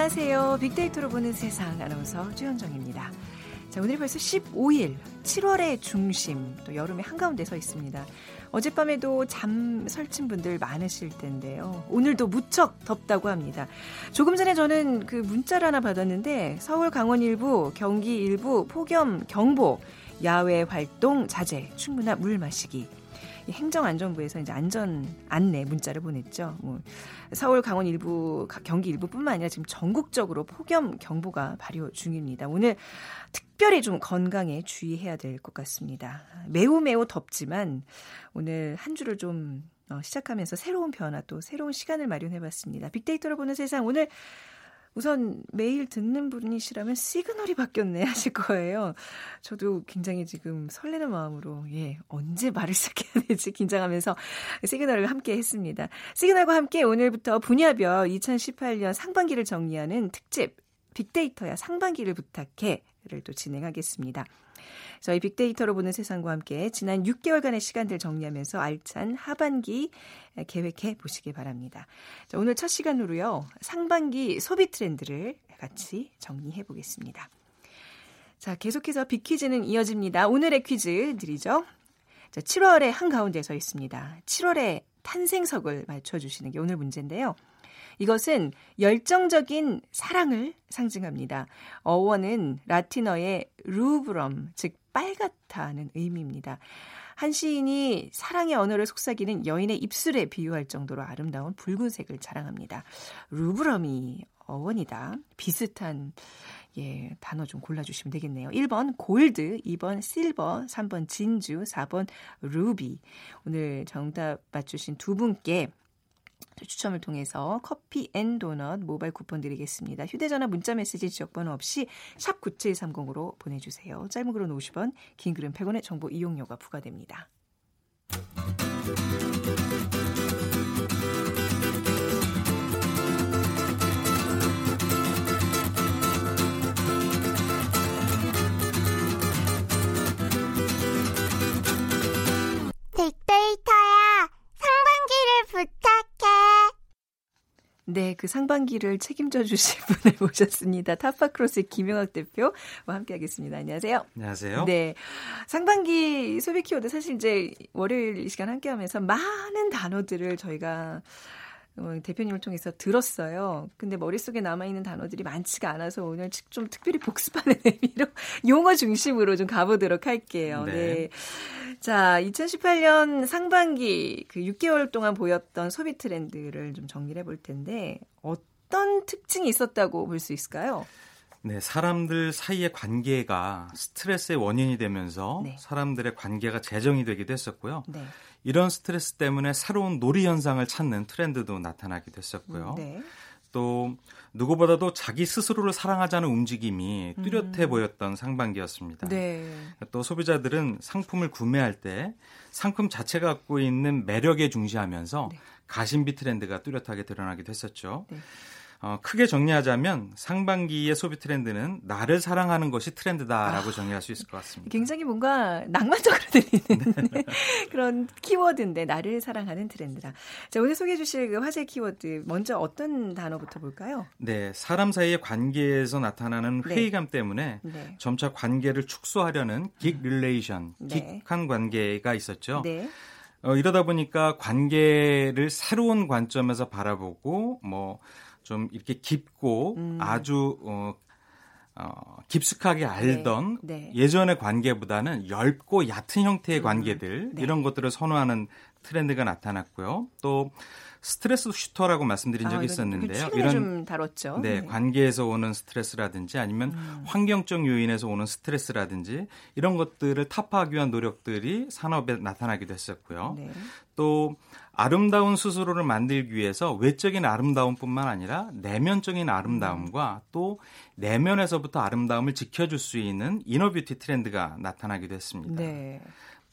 안녕하세요. 빅데이터로 보는 세상 아나운서 최현정입니다. 자, 오늘 벌써 15일, 7월의 중심, 또 여름의 한가운데 서 있습니다. 어젯밤에도 잠 설친 분들 많으실 텐데요. 오늘도 무척 덥다고 합니다. 조금 전에 저는 그 문자를 하나 받았는데 서울 강원 일부, 경기 일부 폭염 경보, 야외 활동 자제, 충분한 물 마시기. 행정안전부에서 이제 안전 안내 문자를 보냈죠. 뭐 서울, 강원 일부, 경기 일부뿐만 아니라 지금 전국적으로 폭염 경보가 발효 중입니다. 오늘 특별히 좀 건강에 주의해야 될 것 같습니다. 매우 매우 덥지만 오늘 한 주를 좀 어, 시작하면서 새로운 변화 또 새로운 시간을 마련해봤습니다. 빅데이터로 보는 세상 오늘 우선 매일 듣는 분이시라면 시그널이 바뀌었네 하실 거예요. 저도 굉장히 지금 설레는 마음으로 예 언제 말을 시작해야 될지 긴장하면서 시그널을 함께 했습니다. 시그널과 함께 오늘부터 분야별 2018년 상반기를 정리하는 특집 빅데이터야 상반기를 부탁해를 또 진행하겠습니다. 저희 빅데이터로 보는 세상과 함께 지난 6개월간의 시간들 정리하면서 알찬 하반기 계획해 보시기 바랍니다. 자, 오늘 첫 시간으로요. 상반기 소비 트렌드를 같이 정리해 보겠습니다. 자, 계속해서 빅퀴즈는 이어집니다. 오늘의 퀴즈 드리죠. 자, 7월의 한가운데 서 있습니다. 7월의 탄생석을 맞춰주시는 게 오늘 문제인데요. 이것은 열정적인 사랑을 상징합니다. 어원은 라틴어의 루브럼, 즉 빨갛다는 의미입니다. 한 시인이 사랑의 언어를 속삭이는 여인의 입술에 비유할 정도로 아름다운 붉은색을 자랑합니다. 루브럼이 어원이다. 비슷한 예, 단어 좀 골라주시면 되겠네요. 1번 골드, 2번 실버, 3번 진주, 4번 루비. 오늘 정답 맞추신 두 분께 추첨을 통해서 커피 and 도넛 모바일 쿠폰 드리겠습니다. 휴대전화 문자메시지 지역번호 없이 샵 9730으로 보내주세요. 짧은 글은 50원, 긴 글은 100원의 정보 이용료가 부과됩니다. 네, 그 상반기를 책임져 주실 분을 모셨습니다. 타파크로스의 김영학 대표와 함께하겠습니다. 안녕하세요. 안녕하세요. 네, 상반기 소비 키워드 사실 이제 월요일 이 시간 함께하면서 많은 단어들을 저희가 어, 대표님을 통해서 들었어요. 근데 머릿속에 남아있는 단어들이 많지가 않아서 오늘 좀 특별히 복습하는 의미로 용어 중심으로 좀 가보도록 할게요. 네. 네. 자, 2018년 상반기 그 6개월 동안 보였던 소비 트렌드를 좀 정리를 해볼 텐데 어떤 특징이 있었다고 볼 수 있을까요? 네, 사람들 사이의 관계가 스트레스의 원인이 되면서 네. 사람들의 관계가 재정이 되기도 했었고요. 네. 이런 스트레스 때문에 새로운 놀이 현상을 찾는 트렌드도 나타나기도 했었고요. 네. 또 누구보다도 자기 스스로를 사랑하자는 움직임이 뚜렷해 음. 보였던 상반기였습니다. 네. 또 소비자들은 상품을 구매할 때 상품 자체가 갖고 있는 매력에 중시하면서 네. 가심비 트렌드가 뚜렷하게 드러나기도 했었죠. 네. 어, 크게 정리하자면 상반기의 소비 트렌드는 나를 사랑하는 것이 트렌드다라고 아, 정리할 수 있을 것 같습니다. 굉장히 뭔가 낭만적으로 들리는 네. 그런 키워드인데 나를 사랑하는 트렌드다. 자, 오늘 소개해 주실 그 화제 키워드 먼저 어떤 단어부터 볼까요? 네, 사람 사이의 관계에서 나타나는 네. 회의감 네. 때문에 네. 점차 관계를 축소하려는 gig relation, 네. gig한 관계가 있었죠. 네. 어, 이러다 보니까 관계를 새로운 관점에서 바라보고 뭐 좀 이렇게 깊고 음. 아주 어, 어, 깊숙하게 알던 네, 네. 예전의 관계보다는 얇고 얕은 형태의 음. 관계들 네. 이런 것들을 선호하는 트렌드가 나타났고요. 또 스트레스 슈터라고 말씀드린 적이 아, 있었는데요. 이런 좀 다뤘죠. 네, 네, 관계에서 오는 스트레스라든지 아니면 음. 환경적 요인에서 오는 스트레스라든지 이런 것들을 타파하기 위한 노력들이 산업에 나타나기도 했었고요. 네. 또 아름다운 스스로를 만들기 위해서 외적인 아름다움뿐만 아니라 내면적인 아름다움과 또 내면에서부터 아름다움을 지켜줄 수 있는 이너뷰티 트렌드가 나타나기도 했습니다. 네.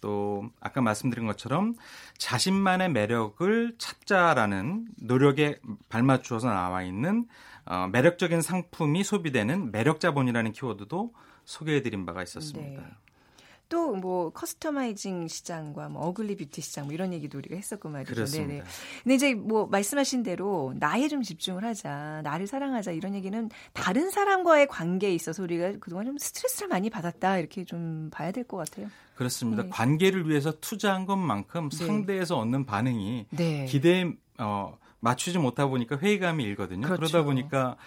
또 아까 말씀드린 것처럼 자신만의 매력을 찾자라는 노력에 발맞추어서 나와 있는 어, 매력적인 상품이 소비되는 매력 자본이라는 키워드도 소개해드린 바가 있었습니다. 네. 또 뭐 customizing 시장과 뭐 ugly beauty 시장 뭐 이런 얘기도 우리가 했었고 말이죠. 그렇습니다. 네네. 근데 이제 뭐 말씀하신 대로 나에 좀 집중을 하자, 나를 사랑하자 이런 얘기는 다른 사람과의 관계에 있어서 우리가 그동안 좀 스트레스를 많이 받았다 이렇게 좀 봐야 될 것 같아요. 그렇습니다. 네. 관계를 위해서 투자한 것만큼 네. 상대에서 얻는 반응이 네. 기대에 어, 맞추지 못하다 보니까 회의감이 일거든요. 그렇죠. 그러다 보니까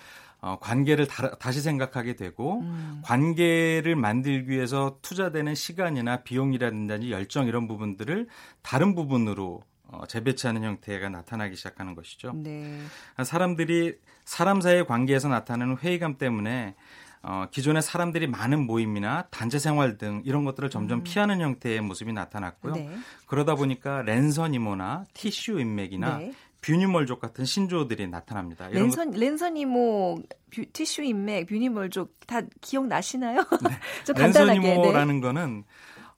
어, 관계를 다시 생각하게 되고 음. 관계를 만들기 위해서 투자되는 시간이나 비용이라든지 열정 이런 부분들을 다른 부분으로 어, 재배치하는 형태가 나타나기 시작하는 것이죠. 네. 사람들이 사람 사이의 관계에서 나타나는 회의감 때문에 어, 기존의 사람들이 많은 모임이나 단체 생활 등 이런 것들을 점점 음. 피하는 형태의 모습이 나타났고요. 네. 그러다 보니까 랜선 이모나 티슈 인맥이나 네. 뷰니멀족 같은 신조어들이 나타납니다. 랜선 랜선 이모 뷰, 티슈 인맥 뷰니멀족 다 기억 나시나요? 네. 랜선 이모라는 네. 거는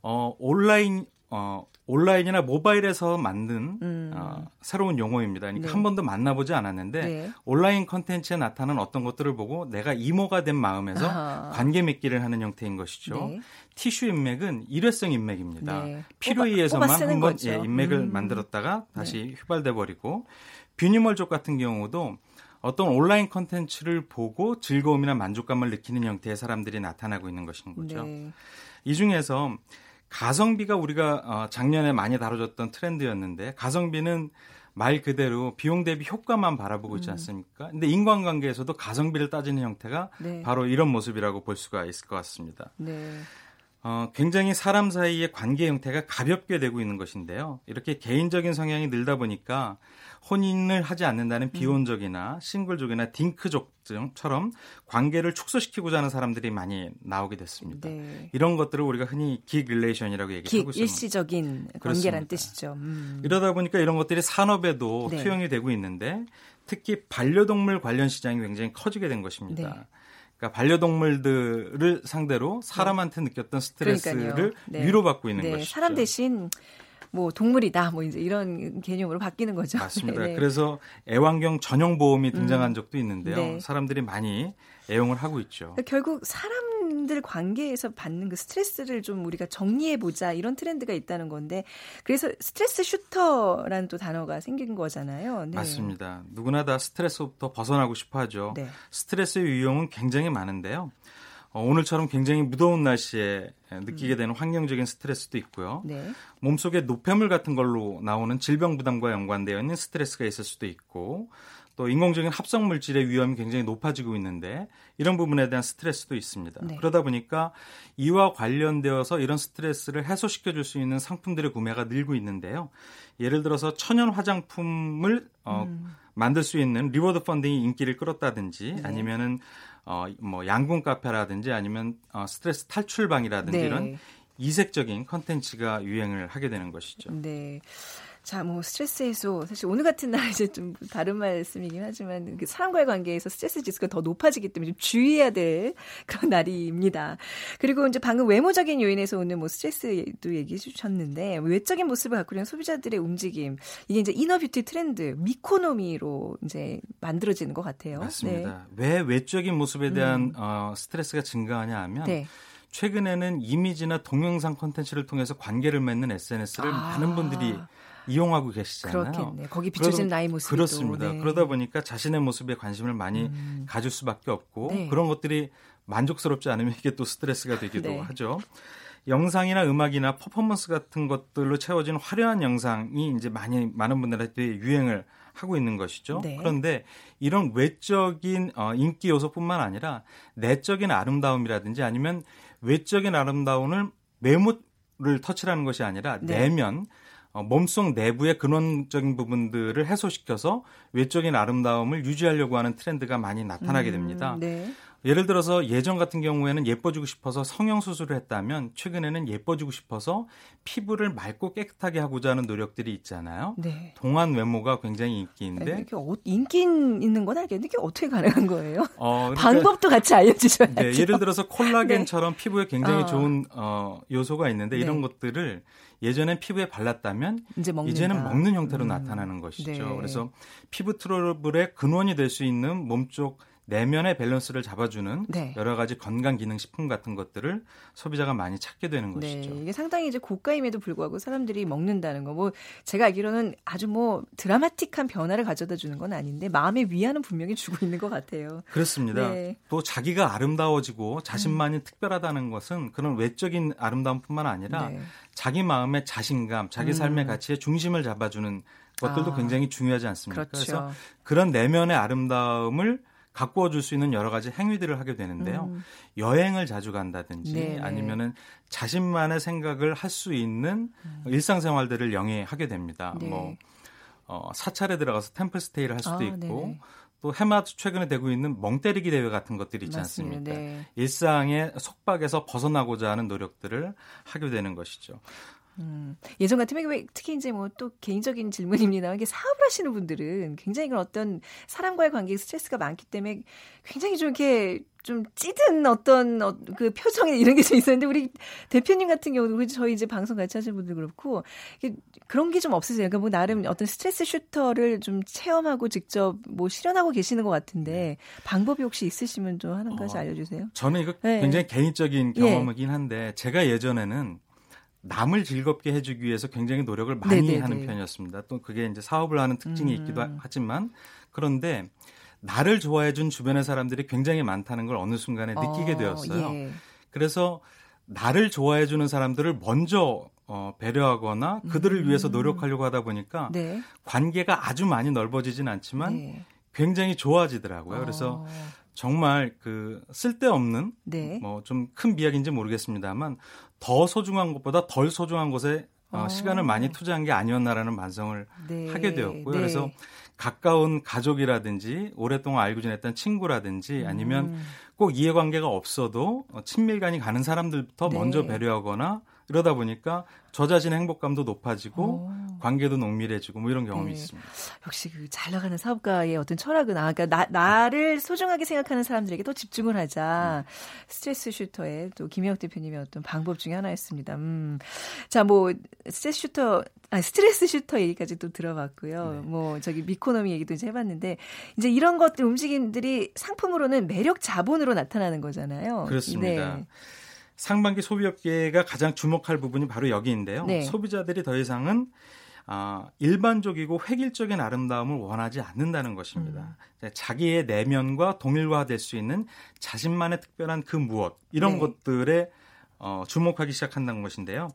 어 온라인 어 온라인이나 모바일에서 만든 음. 어, 새로운 용어입니다. 그러니까 네. 한 번도 만나보지 않았는데 네. 온라인 컨텐츠에 나타난 어떤 것들을 보고 내가 이모가 된 마음에서 아하. 관계 맺기를 하는 형태인 것이죠. 네. 티슈 인맥은 일회성 인맥입니다. 네. 필요에 의해서만 한번 예, 인맥을 음. 만들었다가 다시 네. 휘발돼 버리고 뷰니멀족 같은 경우도 어떤 온라인 컨텐츠를 보고 즐거움이나 만족감을 느끼는 형태의 사람들이 나타나고 있는 것인 거죠. 네. 이 중에서 가성비가 우리가 어, 작년에 많이 다뤄졌던 트렌드였는데 가성비는 말 그대로 비용 대비 효과만 바라보고 있지 음. 않습니까? 근데 인간관계에서도 가성비를 따지는 형태가 네. 바로 이런 모습이라고 볼 수가 있을 것 같습니다. 네. 어, 굉장히 사람 사이의 관계 형태가 가볍게 되고 있는 것인데요. 이렇게 개인적인 성향이 늘다 보니까 혼인을 하지 않는다는 음. 비혼족이나 싱글족이나 딩크족처럼 관계를 축소시키고자 하는 사람들이 많이 나오게 됐습니다. 네. 이런 것들을 우리가 흔히 gig relation이라고 얘기하고 있습니다. 일시적인 관계란 뜻이죠. 음. 이러다 보니까 이런 것들이 산업에도 네. 투영이 되고 있는데 특히 반려동물 관련 시장이 굉장히 커지게 된 것입니다. 네. 그러니까 반려동물들을 상대로 사람한테 느꼈던 스트레스를 네. 위로받고 있는 네. 것이죠. 사람 대신 뭐 동물이다 뭐 이제 이런 개념으로 바뀌는 거죠. 맞습니다. 네. 그래서 애완경 전용 보험이 등장한 음. 적도 있는데요. 네. 사람들이 많이 애용을 하고 있죠. 그러니까 결국 사람들 관계에서 받는 그 스트레스를 좀 우리가 정리해 보자 이런 트렌드가 있다는 건데 그래서 스트레스 슈터라는 또 단어가 생긴 거잖아요. 네. 맞습니다. 누구나 다 스트레스부터 벗어나고 싶어하죠. 네. 스트레스의 유형은 굉장히 많은데요. 어, 오늘처럼 굉장히 무더운 날씨에 느끼게 음. 되는 환경적인 스트레스도 있고요. 네. 몸속에 노폐물 같은 걸로 나오는 질병 부담과 연관되어 있는 스트레스가 있을 수도 있고 또 인공적인 합성 물질의 위험이 굉장히 높아지고 있는데 이런 부분에 대한 스트레스도 있습니다. 네. 그러다 보니까 이와 관련되어서 이런 스트레스를 해소시켜 줄 수 있는 상품들의 구매가 늘고 있는데요. 예를 들어서 천연 화장품을 어, 음. 만들 수 있는 reward funding이 인기를 끌었다든지 네. 아니면은 어, 뭐 양궁 카페라든지 아니면 어, 스트레스 탈출방이라든지 네. 이런 이색적인 컨텐츠가 유행을 하게 되는 것이죠. 네. 자, 뭐 스트레스 해소 사실 오늘 같은 날 이제 좀 다른 말씀이긴 하지만 그 사람과의 관계에서 스트레스 지수가 더 높아지기 때문에 좀 주의해야 될 그런 날입니다. 그리고 이제 방금 외모적인 요인에서 오는 뭐 스트레스도 얘기해 주셨는데 외적인 모습을 가꾸고 있는 소비자들의 움직임 이게 이제 inner beauty 트렌드 meconomy로 이제 만들어지는 것 같아요. 맞습니다. 네. 왜 외적인 모습에 대한 음. 어, 스트레스가 증가하냐 하면 네. 최근에는 이미지나 동영상 콘텐츠를 통해서 관계를 맺는 SNS를 아. 많은 분들이 이용하고 계시잖아요. 그렇겠네. 거기 비춰지는 나의 모습이 그렇습니다. 네. 그러다 보니까 자신의 모습에 관심을 많이 음. 가질 수밖에 없고 네. 그런 것들이 만족스럽지 않으면 이게 또 스트레스가 되기도 네. 하죠. 영상이나 음악이나 퍼포먼스 같은 것들로 채워진 화려한 영상이 이제 많이 많은 분들한테 유행을 하고 있는 것이죠. 네. 그런데 이런 외적인 어, 인기 요소뿐만 아니라 내적인 아름다움이라든지 아니면 외적인 아름다움을 외모를 터치하는 것이 아니라 네. 내면 어, 몸속 내부의 근원적인 부분들을 해소시켜서 외적인 아름다움을 유지하려고 하는 트렌드가 많이 나타나게 음, 됩니다. 음, 네. 예를 들어서 예전 같은 경우에는 예뻐지고 싶어서 성형 수술을 했다면 최근에는 예뻐지고 싶어서 피부를 맑고 깨끗하게 하고자 하는 노력들이 있잖아요. 네. 동안 외모가 굉장히 인기인데 이게 어, 인기 있는 건 알겠는데 이게 어떻게 가능한 거예요? 어, 그러니까, 방법도 같이 알려주셔야죠. 네, 예를 들어서 콜라겐처럼 네. 피부에 굉장히 어. 좋은 어, 요소가 있는데 이런 네. 것들을 예전엔 피부에 발랐다면 이제 이제는 먹는 형태로 음. 나타나는 것이죠. 네. 그래서 피부 트러블의 근원이 될 수 있는 몸쪽 내면의 밸런스를 잡아주는 네. 여러 가지 건강 기능 식품 같은 것들을 소비자가 많이 찾게 되는 네, 것이죠. 이게 상당히 이제 고가임에도 불구하고 사람들이 먹는다는 거. 뭐 제가 알기로는 아주 뭐 드라마틱한 변화를 가져다 주는 건 아닌데 마음의 위안은 분명히 주고 있는 것 같아요. 그렇습니다. 네. 또 자기가 아름다워지고 자신만이 음. 특별하다는 것은 그런 외적인 아름다움뿐만 아니라 네. 자기 마음의 자신감, 자기 삶의 음. 가치의 중심을 잡아주는 것들도 아. 굉장히 중요하지 않습니까? 그렇죠. 그래서 그런 내면의 아름다움을 가꾸어 줄 수 있는 여러 가지 행위들을 하게 되는데요. 음. 여행을 자주 간다든지 네네. 아니면은 자신만의 생각을 할 수 있는 음. 일상생활들을 영위하게 됩니다. 네. 뭐 어, 사찰에 들어가서 템플스테이를 할 수도 아, 있고 네네. 또 해마다 최근에 되고 있는 멍때리기 대회 같은 것들이 있지 맞습니다. 않습니까? 네. 일상의 속박에서 벗어나고자 하는 노력들을 하게 되는 것이죠. 음, 예전 같으면 특히 이제 뭐 또 개인적인 질문입니다. 이게 사업을 하시는 분들은 굉장히 그런 어떤 사람과의 관계에 스트레스가 많기 때문에 굉장히 좀 이렇게 좀 찌든 어떤 어, 그 표정에 이런 게 좀 있었는데 우리 대표님 같은 경우도 저희 이제 방송 같이 하시는 분들 그렇고 그런 게 좀 없으세요. 그러니까 뭐 나름 어떤 스트레스 슈터를 좀 체험하고 직접 뭐 실현하고 계시는 것 같은데 네. 방법이 혹시 있으시면 좀 하는 가지 어, 알려주세요. 저는 이거 네. 굉장히 개인적인 예. 경험이긴 한데 제가 예전에는 남을 즐겁게 해주기 위해서 굉장히 노력을 많이 네네네. 하는 편이었습니다. 또 그게 이제 사업을 하는 특징이 음. 있기도 하지만 그런데 나를 좋아해준 주변의 사람들이 굉장히 많다는 걸 어느 순간에 느끼게 어, 되었어요. 예. 그래서 나를 좋아해주는 사람들을 먼저 어, 배려하거나 그들을 음. 위해서 노력하려고 하다 보니까 네. 관계가 아주 많이 넓어지진 않지만 네. 굉장히 좋아지더라고요. 그래서 어. 정말 그 쓸데없는 네. 뭐좀 큰 비약인지 모르겠습니다만 더 소중한 것보다 덜 소중한 곳에 어, 어. 시간을 많이 투자한 게 아니었나라는 반성을 네. 하게 되었고요. 네. 그래서 가까운 가족이라든지 오랫동안 알고 지냈던 친구라든지 아니면 음. 꼭 이해관계가 없어도 친밀감이 가는 사람들부터 네. 먼저 배려하거나 이러다 보니까 저 자신의 행복감도 높아지고 오. 어. 관계도 농밀해지고 뭐 이런 경험이 네. 있습니다. 역시 그 잘 나가는 사업가의 어떤 철학은 아, 그러니까 나, 나를 소중하게 생각하는 사람들에게 더 집중을 하자. 음. 스트레스 슈터의 또 김혜옥 대표님의 어떤 방법 중에 하나였습니다. 음. 자, 뭐 스트레스 슈터 아, 스트레스 슈터 얘기까지 또 들어봤고요. 네. 뭐 저기 미코노미 얘기도 이제 해봤는데 이제 이런 것들 움직임들이 상품으로는 매력 자본으로 나타나는 거잖아요. 그렇습니다. 네. 상반기 소비업계가 가장 주목할 부분이 바로 여기인데요. 네. 소비자들이 더 이상은 아, 일반적이고 획일적인 아름다움을 원하지 않는다는 것입니다. 음. 자기의 내면과 동일화될 수 있는 자신만의 특별한 그 무엇 이런 네. 것들에 어, 주목하기 시작한다는 것인데요.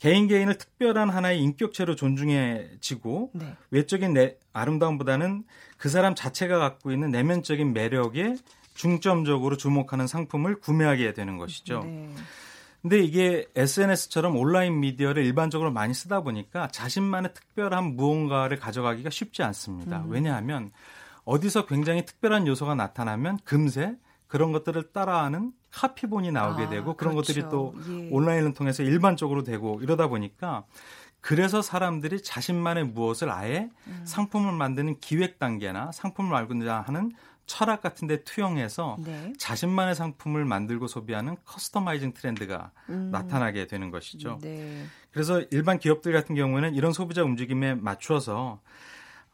개인 개인을 특별한 하나의 인격체로 존중해지고 네. 외적인 내, 아름다움보다는 그 사람 자체가 갖고 있는 내면적인 매력에 중점적으로 주목하는 상품을 구매하게 되는 것이죠. 네. 근데 이게 SNS처럼 온라인 미디어를 일반적으로 많이 쓰다 보니까 자신만의 특별한 무언가를 가져가기가 쉽지 않습니다. 음. 왜냐하면 어디서 굉장히 특별한 요소가 나타나면 금세 그런 것들을 따라하는 카피본이 나오게 아, 되고 그런 그렇죠. 것들이 또 예. 온라인을 통해서 일반적으로 되고 이러다 보니까 그래서 사람들이 자신만의 무엇을 아예 음. 상품을 만드는 기획 단계나 상품을 알고자 하는 철학 같은 데 투영해서 네. 자신만의 상품을 만들고 소비하는 커스터마이징 트렌드가 음. 나타나게 되는 것이죠. 네. 그래서 일반 기업들 같은 경우에는 이런 소비자 움직임에 맞춰서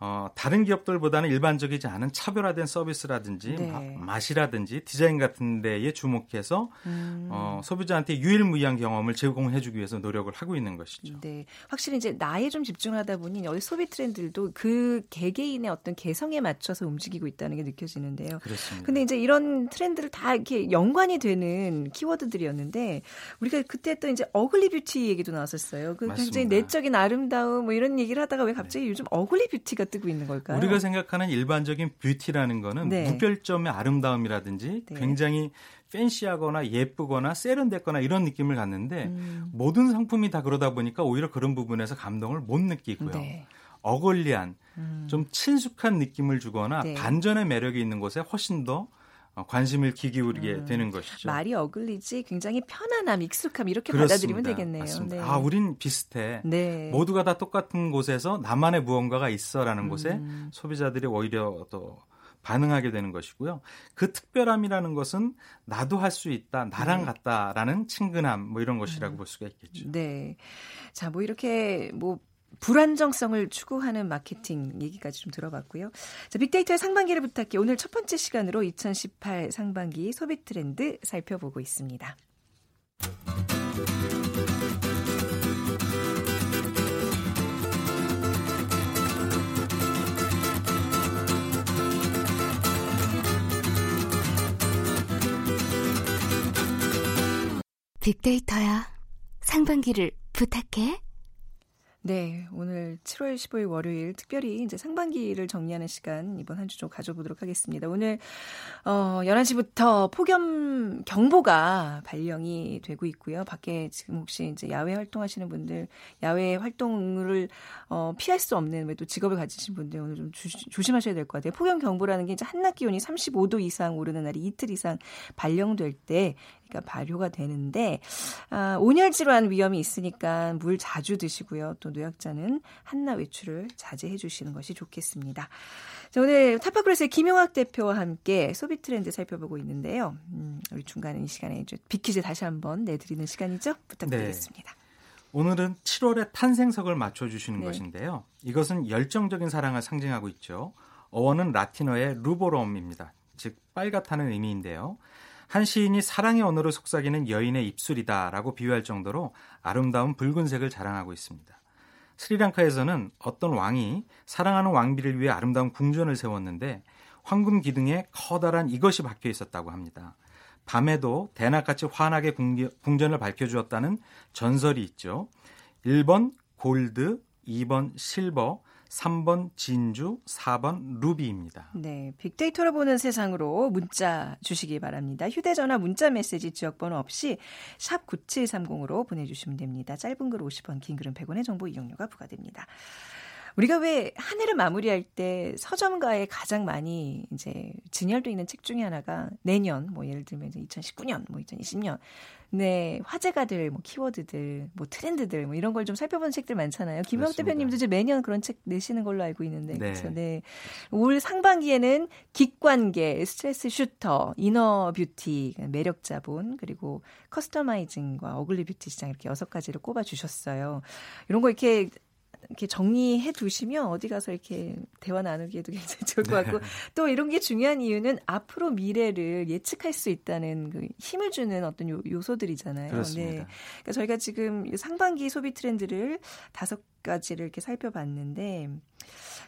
어, 다른 기업들보다는 일반적이지 않은 차별화된 서비스라든지 네. 맛이라든지 디자인 같은 데에 주목해서 음. 어, 소비자한테 유일무이한 경험을 제공해주기 위해서 노력을 하고 있는 것이죠. 네, 확실히 이제 나에 좀 집중하다 보니 여기 소비 트렌드들도 그 개개인의 어떤 개성에 맞춰서 움직이고 있다는 게 느껴지는데요. 그렇습니다. 근데 이제 이런 트렌드를 다 이렇게 연관이 되는 키워드들이었는데 우리가 그때 또 이제 ugly beauty 얘기도 나왔었어요. 그 굉장히 내적인 아름다움 뭐 이런 얘기를 하다가 왜 갑자기 네. 요즘 ugly beauty가 뜨고 있는 걸까요? 우리가 생각하는 일반적인 beauty라는 거는 네. 무결점의 아름다움이라든지 네. 굉장히 fancy하거나 예쁘거나 세련됐거나 이런 느낌을 갖는데 음. 모든 상품이 다 그러다 보니까 오히려 그런 부분에서 감동을 못 느끼고요. 네. ugly한 음. 좀 친숙한 느낌을 주거나 네. 반전의 매력이 있는 곳에 훨씬 더 어, 관심을 기울이게 음, 되는 것이죠. 말이 ugly지 굉장히 편안함, 익숙함 이렇게 그렇습니다. 받아들이면 되겠네요. 맞습니다. 네. 아, 우린 비슷해. 네. 모두가 다 똑같은 곳에서 나만의 무언가가 있어라는 음. 곳에 소비자들이 오히려 또 반응하게 되는 것이고요. 그 특별함이라는 것은 나도 할 수 있다, 나랑 네. 같다라는 친근함 뭐 이런 것이라고 음. 볼 수가 있겠죠. 네. 자, 뭐 이렇게 뭐 불안정성을 추구하는 마케팅 얘기까지 좀 들어봤고요. 자, 빅데이터의 상반기를 부탁해 오늘 첫 번째 시간으로 2018 상반기 소비 트렌드 살펴보고 있습니다. 빅데이터야. 상반기를 부탁해. 네, 오늘 7월 15일 월요일 특별히 이제 상반기를 정리하는 시간 이번 한 주 좀 가져보도록 하겠습니다. 오늘 어 11시부터 폭염 경보가 발령이 되고 있고요. 밖에 지금 혹시 이제 야외 활동하시는 분들 야외 활동을 어 피할 수 없는 또 직업을 가지신 분들 오늘 좀 주, 조심하셔야 될 것 같아요. 폭염 경보라는 게 이제 한낮 기온이 35도 이상 오르는 날이 이틀 이상 발령될 때 그러니까 발효가 되는데 아, 온열 질환 위험이 있으니까 물 자주 드시고요. 또 노약자는 한낮 외출을 자제해 주시는 것이 좋겠습니다. 자, 오늘 타파크로스의 김용학 대표와 함께 소비 트렌드 살펴보고 있는데요. 음, 우리 중간에 이 시간에 퀴즈 다시 한번 내드리는 시간이죠. 부탁드리겠습니다. 네. 오늘은 7월의 탄생석을 맞춰주시는 네. 것인데요. 이것은 열정적인 사랑을 상징하고 있죠. 어원은 라틴어의 루보롬입니다. 즉 빨갛다는 의미인데요. 한 시인이 사랑의 언어를 속삭이는 여인의 입술이다라고 비유할 정도로 아름다운 붉은색을 자랑하고 있습니다. 스리랑카에서는 어떤 왕이 사랑하는 왕비를 위해 아름다운 궁전을 세웠는데 황금 기둥에 커다란 이것이 박혀 있었다고 합니다. 밤에도 대낮같이 환하게 궁전을 밝혀주었다는 전설이 있죠. 1번 골드, 2번 실버, 3번 진주, 4번 루비입니다. 네, 빅데이터로 보는 세상으로 문자 주시기 바랍니다. 휴대전화 문자 메시지 지역번호 없이 샵 9730으로 보내주시면 됩니다. 짧은 글 50원, 긴 글은 100원의 정보 이용료가 부과됩니다. 우리가 왜 한 해를 마무리할 때 서점가에 가장 많이 이제 진열돼 있는 책 중에 하나가 내년 뭐 예를 들면 2019년 뭐 2020년 네 화제가 될 뭐 키워드들 뭐 트렌드들 뭐 이런 걸 좀 살펴보는 책들 많잖아요. 김영 대표님도 이제 매년 그런 책 내시는 걸로 알고 있는데 네. 그렇죠. 네. 올 상반기에는 gig 관계, 스트레스 shooter, inner beauty, 매력 자본 그리고 customizing과 ugly beauty 시장 이렇게 여섯 가지를 꼽아 주셨어요. 이런 거 이렇게 이렇게 정리해 두시면 어디 가서 이렇게 대화 나누기에도 굉장히 좋을 것 같고 네. 또 이런 게 중요한 이유는 앞으로 미래를 예측할 수 있다는 그 힘을 주는 어떤 요, 요소들이잖아요. 그렇습니다. 네. 그러니까 저희가 지금 상반기 소비 트렌드를 다섯 가지를 이렇게 살펴봤는데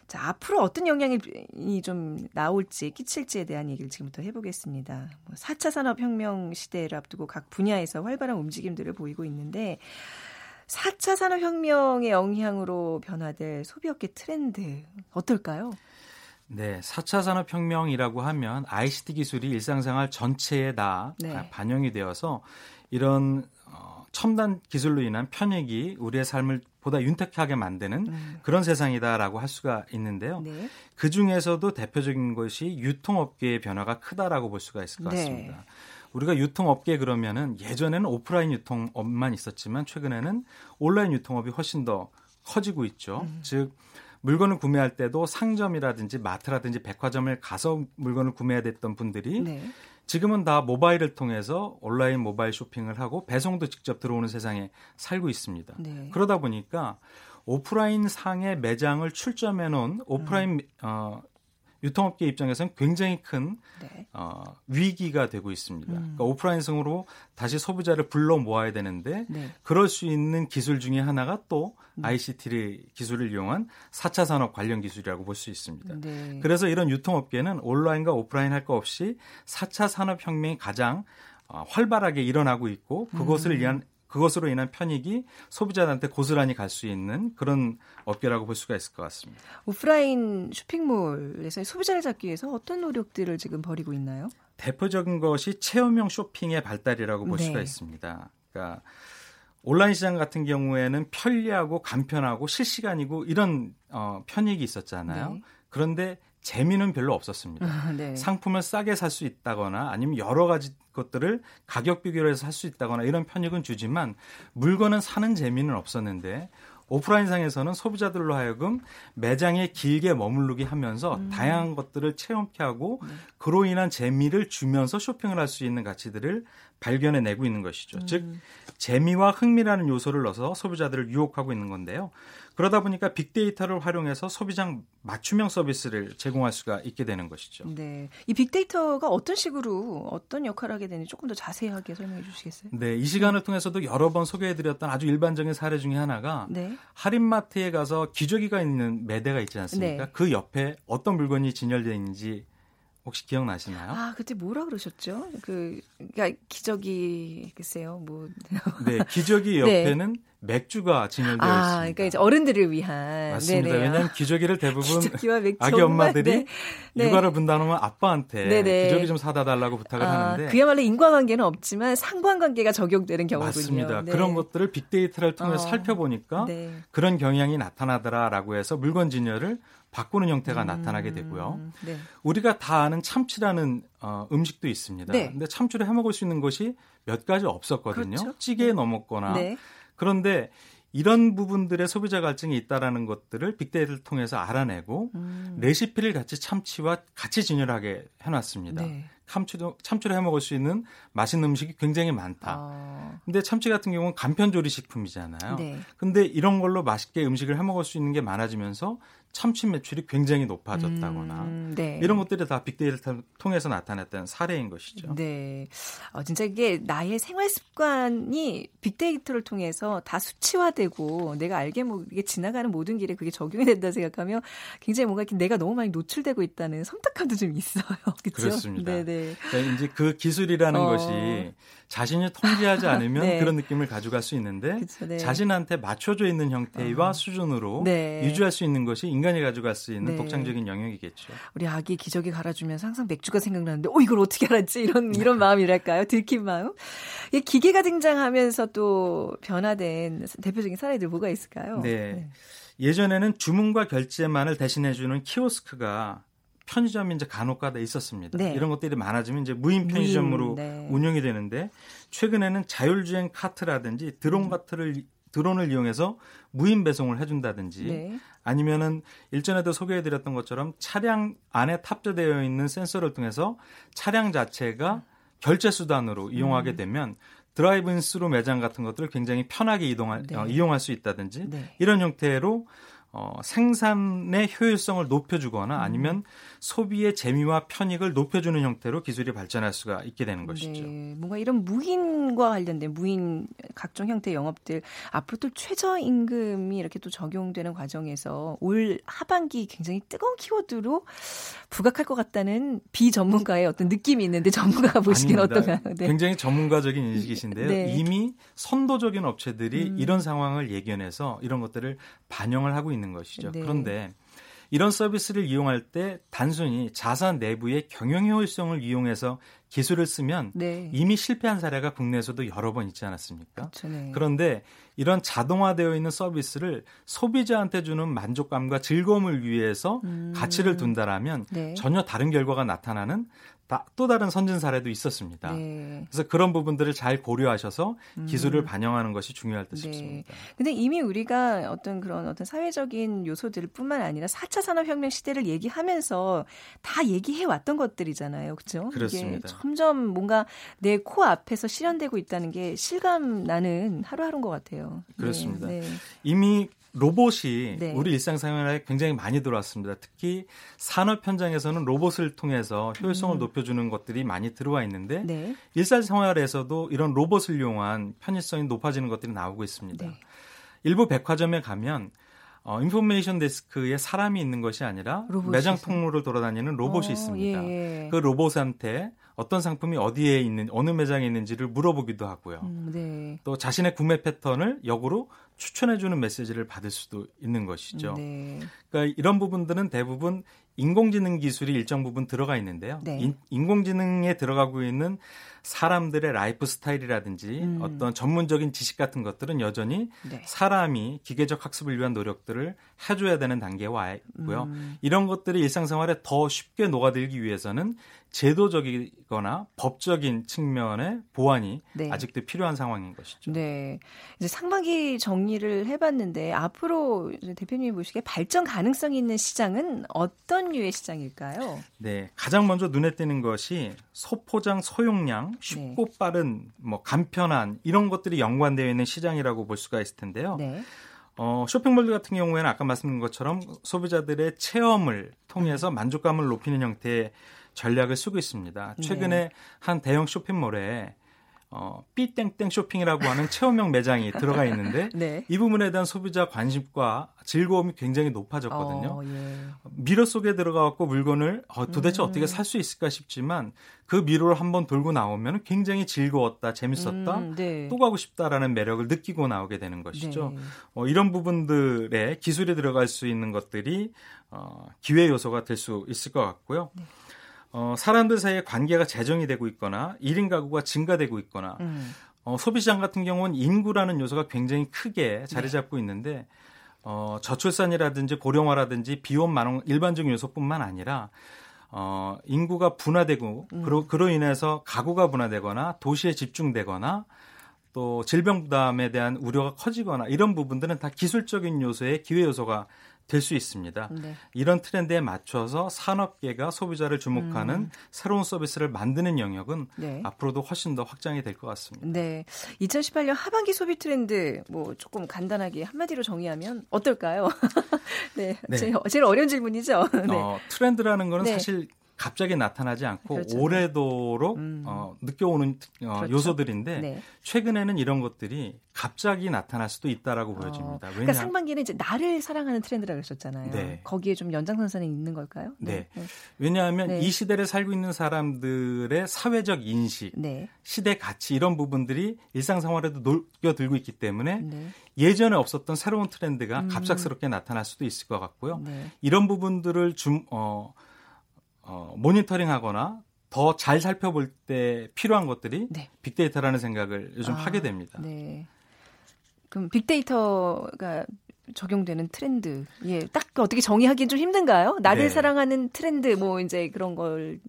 자, 앞으로 어떤 영향이 좀 나올지, 끼칠지에 대한 얘기를 지금부터 해보겠습니다. 4차 뭐 산업혁명 시대를 앞두고 각 분야에서 활발한 움직임들을 보이고 있는데, 4차 산업혁명의 영향으로 변화될 소비업계 트렌드 어떨까요? 네, 4차 산업혁명이라고 하면 ICT 기술이 일상생활 전체에 다 네. 반영이 되어서 이런 어, 첨단 기술로 인한 편익이 우리의 삶을 보다 윤택하게 만드는 음. 그런 세상이다라고 할 수가 있는데요. 네. 그 중에서도 대표적인 것이 유통업계의 변화가 크다라고 볼 수가 있을 것 네. 같습니다. 네. 우리가 유통업계 그러면은 예전에는 오프라인 유통업만 있었지만 최근에는 온라인 유통업이 훨씬 더 커지고 있죠. 음. 즉 물건을 구매할 때도 상점이라든지 마트라든지 백화점을 가서 물건을 구매해야 됐던 분들이 네. 지금은 다 모바일을 통해서 온라인 모바일 쇼핑을 하고 배송도 직접 들어오는 세상에 살고 있습니다. 네. 그러다 보니까 오프라인 상의 매장을 출점해 놓은 오프라인 음. 어, 유통업계 입장에서는 굉장히 큰 네. 어, 위기가 되고 있습니다. 음. 그러니까 오프라인성으로 다시 소비자를 불러 모아야 되는데 네. 그럴 수 있는 기술 중에 하나가 또 음. ICT 기술을 이용한 4차 산업 관련 기술이라고 볼 수 있습니다. 네. 그래서 이런 유통업계는 온라인과 오프라인 할 거 없이 4차 산업 혁명이 가장 어, 활발하게 일어나고 있고 그것을 음. 그것으로 인한 편익이 소비자한테 고스란히 갈 수 있는 그런 업계라고 볼 수가 있을 것 같습니다. 오프라인 쇼핑몰에서 소비자를 잡기 위해서 어떤 노력들을 지금 벌이고 있나요? 대표적인 것이 체험형 쇼핑의 발달이라고 볼 네. 수가 있습니다. 그러니까 온라인 시장 같은 경우에는 편리하고 간편하고 실시간이고 이런 어, 편익이 있었잖아요. 네. 그런데 재미는 별로 없었습니다. 아, 네. 상품을 싸게 살 수 있다거나 아니면 여러 가지 것들을 가격 비교를 해서 살 수 있다거나 이런 편익은 주지만 물건은 사는 재미는 없었는데 오프라인상에서는 소비자들로 하여금 매장에 길게 머무르게 하면서 음. 다양한 것들을 체험케 하고 네. 그로 인한 재미를 주면서 쇼핑을 할 수 있는 가치들을 발견해내고 있는 것이죠. 음. 즉 재미와 흥미라는 요소를 넣어서 소비자들을 유혹하고 있는 건데요. 그러다 보니까 빅데이터를 활용해서 소비장 맞춤형 서비스를 제공할 수가 있게 되는 것이죠. 네. 이 빅데이터가 어떤 식으로 어떤 역할을 하게 되는지 조금 더 자세하게 설명해 주시겠어요? 네. 이 시간을 통해서도 여러 번 소개해 드렸던 아주 일반적인 사례 중에 하나가 네. 할인마트에 가서 기저귀가 있는 매대가 있지 않습니까? 네. 그 옆에 어떤 물건이 진열되어 있는지 혹시 기억나시나요? 아 그때 뭐라 그러셨죠? 그 그러니까 기저귀 글쎄요 뭐. 네 기저귀 네. 옆에는 네. 맥주가 진열되어 아, 있습니다. 그러니까 이제 어른들을 위한. 맞습니다. 네네. 왜냐하면 기저귀를 대부분 아기 엄마들이 네. 육아를 분담하면 아빠한테 네네. 기저귀 좀 사다 달라고 부탁을 아, 하는데 그야말로 인과관계는 없지만 상관관계가 적용되는 경우군요. 맞습니다. 네. 그런 것들을 빅데이터를 통해 서 어, 살펴보니까 네. 그런 경향이 나타나더라라고 해서 물건 진열을 바꾸는 형태가 음, 나타나게 되고요. 네. 우리가 다 아는 참치라는 어, 음식도 있습니다. 네. 근데 참치를 해 먹을 수 있는 것이 몇 가지 없었거든요. 그렇죠? 찌개에 네. 넣어 먹거나 네. 그런데 이런 부분들의 소비자 갈증이 있다라는 것들을 빅데이터를 통해서 알아내고 음. 레시피를 같이 참치와 같이 진열하게 해놨습니다. 네. 참치도 참치를 해 먹을 수 있는 맛있는 음식이 굉장히 많다. 어. 근데 참치 같은 경우는 간편 조리 식품이잖아요. 네. 근데 이런 걸로 맛있게 음식을 해 먹을 수 있는 게 많아지면서 참치 매출이 굉장히 높아졌다거나 음, 네. 이런 것들이 다 빅데이터를 통해서 나타났던 사례인 것이죠. 네, 어, 진짜 이게 나의 생활 습관이 빅데이터를 통해서 다 수치화되고 내가 알게 뭐 이게 지나가는 모든 길에 그게 적용이 된다 생각하면 굉장히 뭔가 내가 너무 많이 노출되고 있다는 섬뜩함도 좀 있어요. 그렇죠? 그렇습니다. 네네. 그러니까 이제 그 기술이라는 어. 것이 자신이 통제하지 않으면 네. 그런 느낌을 가져갈 수 있는데 그쵸, 네. 자신한테 맞춰져 있는 형태와 어. 수준으로 네. 유지할 수 있는 것이 인간이 가져갈 수 있는 네. 독창적인 영역이겠죠. 우리 아기 기저귀 갈아주면서 항상 맥주가 생각나는데, 어 이걸 어떻게 알았지? 이런 이런 마음이랄까요? 들킨 마음. 이 기계가 등장하면서 또 변화된 대표적인 사례들 뭐가 있을까요? 네. 네. 예전에는 주문과 결제만을 대신해주는 키오스크가 편의점이 이제 간혹가다 있었습니다. 네. 이런 것들이 많아지면 이제 무인 편의점으로 네. 운영이 되는데 최근에는 자율주행 카트라든지 드론 음. 카트를 드론을 이용해서 무인 배송을 해준다든지 네. 아니면은 일전에도 소개해드렸던 것처럼 차량 안에 탑재되어 있는 센서를 통해서 차량 자체가 결제 수단으로 이용하게 음. 되면 드라이브인 스루 매장 같은 것들을 굉장히 편하게 이동할 네. 어, 이용할 수 있다든지 네. 이런 형태로 어, 생산의 효율성을 높여주거나 아니면 음. 소비의 재미와 편익을 높여주는 형태로 기술이 발전할 수가 있게 되는 것이죠. 네, 뭔가 이런 무인과 관련된 무인 각종 형태의 영업들 앞으로 또 최저임금이 이렇게 또 적용되는 과정에서 올 하반기 굉장히 뜨거운 키워드로 부각할 것 같다는 비전문가의 어떤 느낌이 있는데 전문가가 보시기엔 어떤가요? 네. 굉장히 전문가적인 인식이신데요. 네. 이미 선도적인 업체들이 음. 이런 상황을 예견해서 이런 것들을 반영을 하고 있는 있는 것이죠. 네. 그런데 이런 서비스를 이용할 때 단순히 자산 내부의 경영 효율성을 이용해서 기술을 쓰면 네. 이미 실패한 사례가 국내에서도 여러 번 있지 않았습니까? 그쵸, 네. 그런데 이런 자동화되어 있는 서비스를 소비자한테 주는 만족감과 즐거움을 위해서 음. 가치를 둔다라면 네. 전혀 다른 결과가 나타나는 또 다른 선진 사례도 있었습니다. 네. 그래서 그런 부분들을 잘 고려하셔서 기술을 음. 반영하는 것이 중요할 듯 네. 싶습니다. 근데 이미 우리가 어떤 그런 어떤 사회적인 요소들뿐만 아니라 4차 산업혁명 시대를 얘기하면서 다 얘기해 왔던 것들이잖아요. 그렇죠? 그렇습니다. 점점 뭔가 내 코 앞에서 실현되고 있다는 게 실감 나는 하루하루인 것 같아요. 그렇습니다. 네. 네. 이미 로봇이 네. 우리 일상생활에 굉장히 많이 들어왔습니다. 특히 산업 현장에서는 로봇을 통해서 효율성을 음. 높여주는 것들이 많이 들어와 있는데 네. 일상생활에서도 이런 로봇을 이용한 편의성이 높아지는 것들이 나오고 있습니다. 네. 일부 백화점에 가면 어, 인포메이션 데스크에 사람이 있는 것이 아니라 매장 통로를 돌아다니는 로봇이 어, 있습니다. 예. 그 로봇한테 어떤 상품이 어디에 있는 어느 매장에 있는지를 물어보기도 하고요. 음, 네. 또 자신의 구매 패턴을 역으로 추천해주는 메시지를 받을 수도 있는 것이죠. 네. 그러니까 이런 부분들은 대부분 인공지능 기술이 일정 부분 들어가 있는데요. 네. 인, 인공지능에 들어가고 있는 사람들의 라이프 스타일이라든지 음. 어떤 전문적인 지식 같은 것들은 여전히 네. 사람이 기계적 학습을 위한 노력들을 해줘야 되는 단계에 와 있고요. 음. 이런 것들이 일상생활에 더 쉽게 녹아들기 위해서는 제도적이거나 법적인 측면의 보완이 네. 아직도 필요한 상황인 것이죠. 네. 이제 상반기 정리를 해봤는데 앞으로 대표님이 보시기에 발전 가능성이 있는 시장은 어떤 류의 시장일까요? 네. 가장 먼저 눈에 띄는 것이 소포장 소용량, 쉽고 네. 빠른, 뭐 간편한 이런 것들이 연관되어 있는 시장이라고 볼 수가 있을 텐데요. 네. 어, 쇼핑몰 같은 경우에는 아까 말씀드린 것처럼 소비자들의 체험을 통해서 만족감을 높이는 형태의 전략을 쓰고 있습니다. 최근에 네. 한 대형 쇼핑몰에 어, 삐땡땡 쇼핑이라고 하는 체험형 매장이 들어가 있는데 네. 이 부분에 대한 소비자 관심과 즐거움이 굉장히 높아졌거든요. 어, 예. 미러 속에 들어가갖고 물건을 어, 도대체 음. 어떻게 살 수 있을까 싶지만 그 미로를 한번 돌고 나오면 굉장히 즐거웠다, 재밌었다, 음, 네. 또 가고 싶다라는 매력을 느끼고 나오게 되는 것이죠. 네. 어, 이런 부분들에 기술이 들어갈 수 있는 것들이 어, 기회 요소가 될 수 있을 것 같고요. 네. 어, 사람들 사이에 관계가 재정이 되고 있거나 1인 가구가 증가되고 있거나 음. 어, 소비시장 같은 경우는 인구라는 요소가 굉장히 크게 자리 네. 잡고 네. 있는데 어, 저출산이라든지 고령화라든지 비혼 만원 일반적인 요소뿐만 아니라 어, 인구가 분화되고 음. 그로, 그로 인해서 가구가 분화되거나 도시에 집중되거나 또 질병 부담에 대한 우려가 커지거나 이런 부분들은 다 기술적인 요소의 기회 요소가 될 수 있습니다. 네. 이런 트렌드에 맞춰서 산업계가 소비자를 주목하는 음. 새로운 서비스를 만드는 영역은 네. 앞으로도 훨씬 더 확장이 될 것 같습니다. 네. 2018년 하반기 소비 트렌드 뭐 조금 간단하게 한마디로 정의하면 어떨까요? 네. 네. 제일, 제일 어려운 질문이죠. 네. 어, 트렌드라는 거는 네. 사실 갑자기 나타나지 않고 그렇죠. 오래도록 음. 어, 느껴오는 어, 그렇죠. 요소들인데 네. 최근에는 이런 것들이 갑자기 나타날 수도 있다라고 어. 보여집니다. 그러니까 상반기는 이제 나를 사랑하는 트렌드라고 했었잖아요. 네. 거기에 좀 연장선상에 있는 걸까요? 네. 네. 네. 왜냐하면 네. 이 시대를 살고 있는 사람들의 사회적 인식, 네. 시대 가치 이런 부분들이 일상생활에도 녹여들고 있기 때문에 네. 예전에 없었던 새로운 트렌드가 음. 갑작스럽게 나타날 수도 있을 것 같고요. 이런 부분들을 좀 어, 어, 모니터링하거나 더 잘 살펴볼 때 필요한 것들이 네. 빅데이터라는 생각을 요즘 아, 하게 됩니다. 네. 그럼 빅데이터가 적용되는 트렌드, 예, 딱 어떻게 정의하기는 좀 힘든가요? 나를 네. 사랑하는 트렌드, 뭐 이제 그런 걸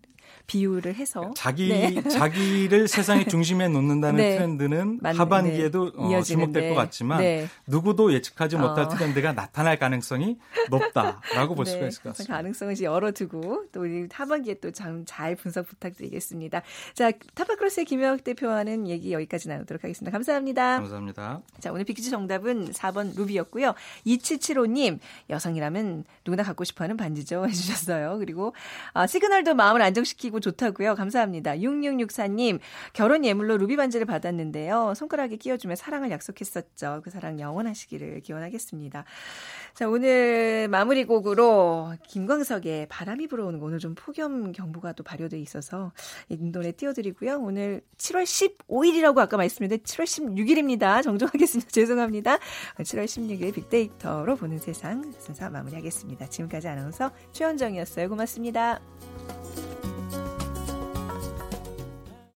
비유를 해서 자기 네. 자기를 세상의 중심에 놓는다는 네. 트렌드는 맞 하반기에도 네. 어, 주목될 것 같지만 네. 누구도 예측하지 못할 어. 트렌드가 나타날 가능성이 높다라고 볼 수가 네. 있을 것 같습니다. 가능성을 이제 열어두고 또 우리 하반기에 또 잘 분석 부탁드리겠습니다. 자 타파크로스의 김영학 대표와는 얘기 여기까지 나누도록 하겠습니다. 감사합니다. 감사합니다. 자 오늘 빅퀴즈 정답은 4번 루비였고요. 2775님 여성이라면 누구나 갖고 싶어하는 반지죠 해주셨어요. 그리고 아, 시그널도 마음을 안정시키고 기고 좋다고요. 감사합니다. 6664님, 결혼 예물로 루비 반지를 받았는데요. 손가락에 끼워주며 사랑을 약속했었죠. 그 사랑 영원하시기를 기원하겠습니다. 자, 오늘 마무리 곡으로 김광석의 바람이 불어오는 거 오늘 좀 폭염 경보가 또 발효돼 있어서 이 노래 띄워드리고요. 오늘 7월 15일이라고 아까 말씀드렸는데 7월 16일입니다. 정정하겠습니다. 죄송합니다. 7월 16일 빅데이터로 보는 세상 순서 마무리하겠습니다. 지금까지 아나운서 최원정이었어요. 고맙습니다.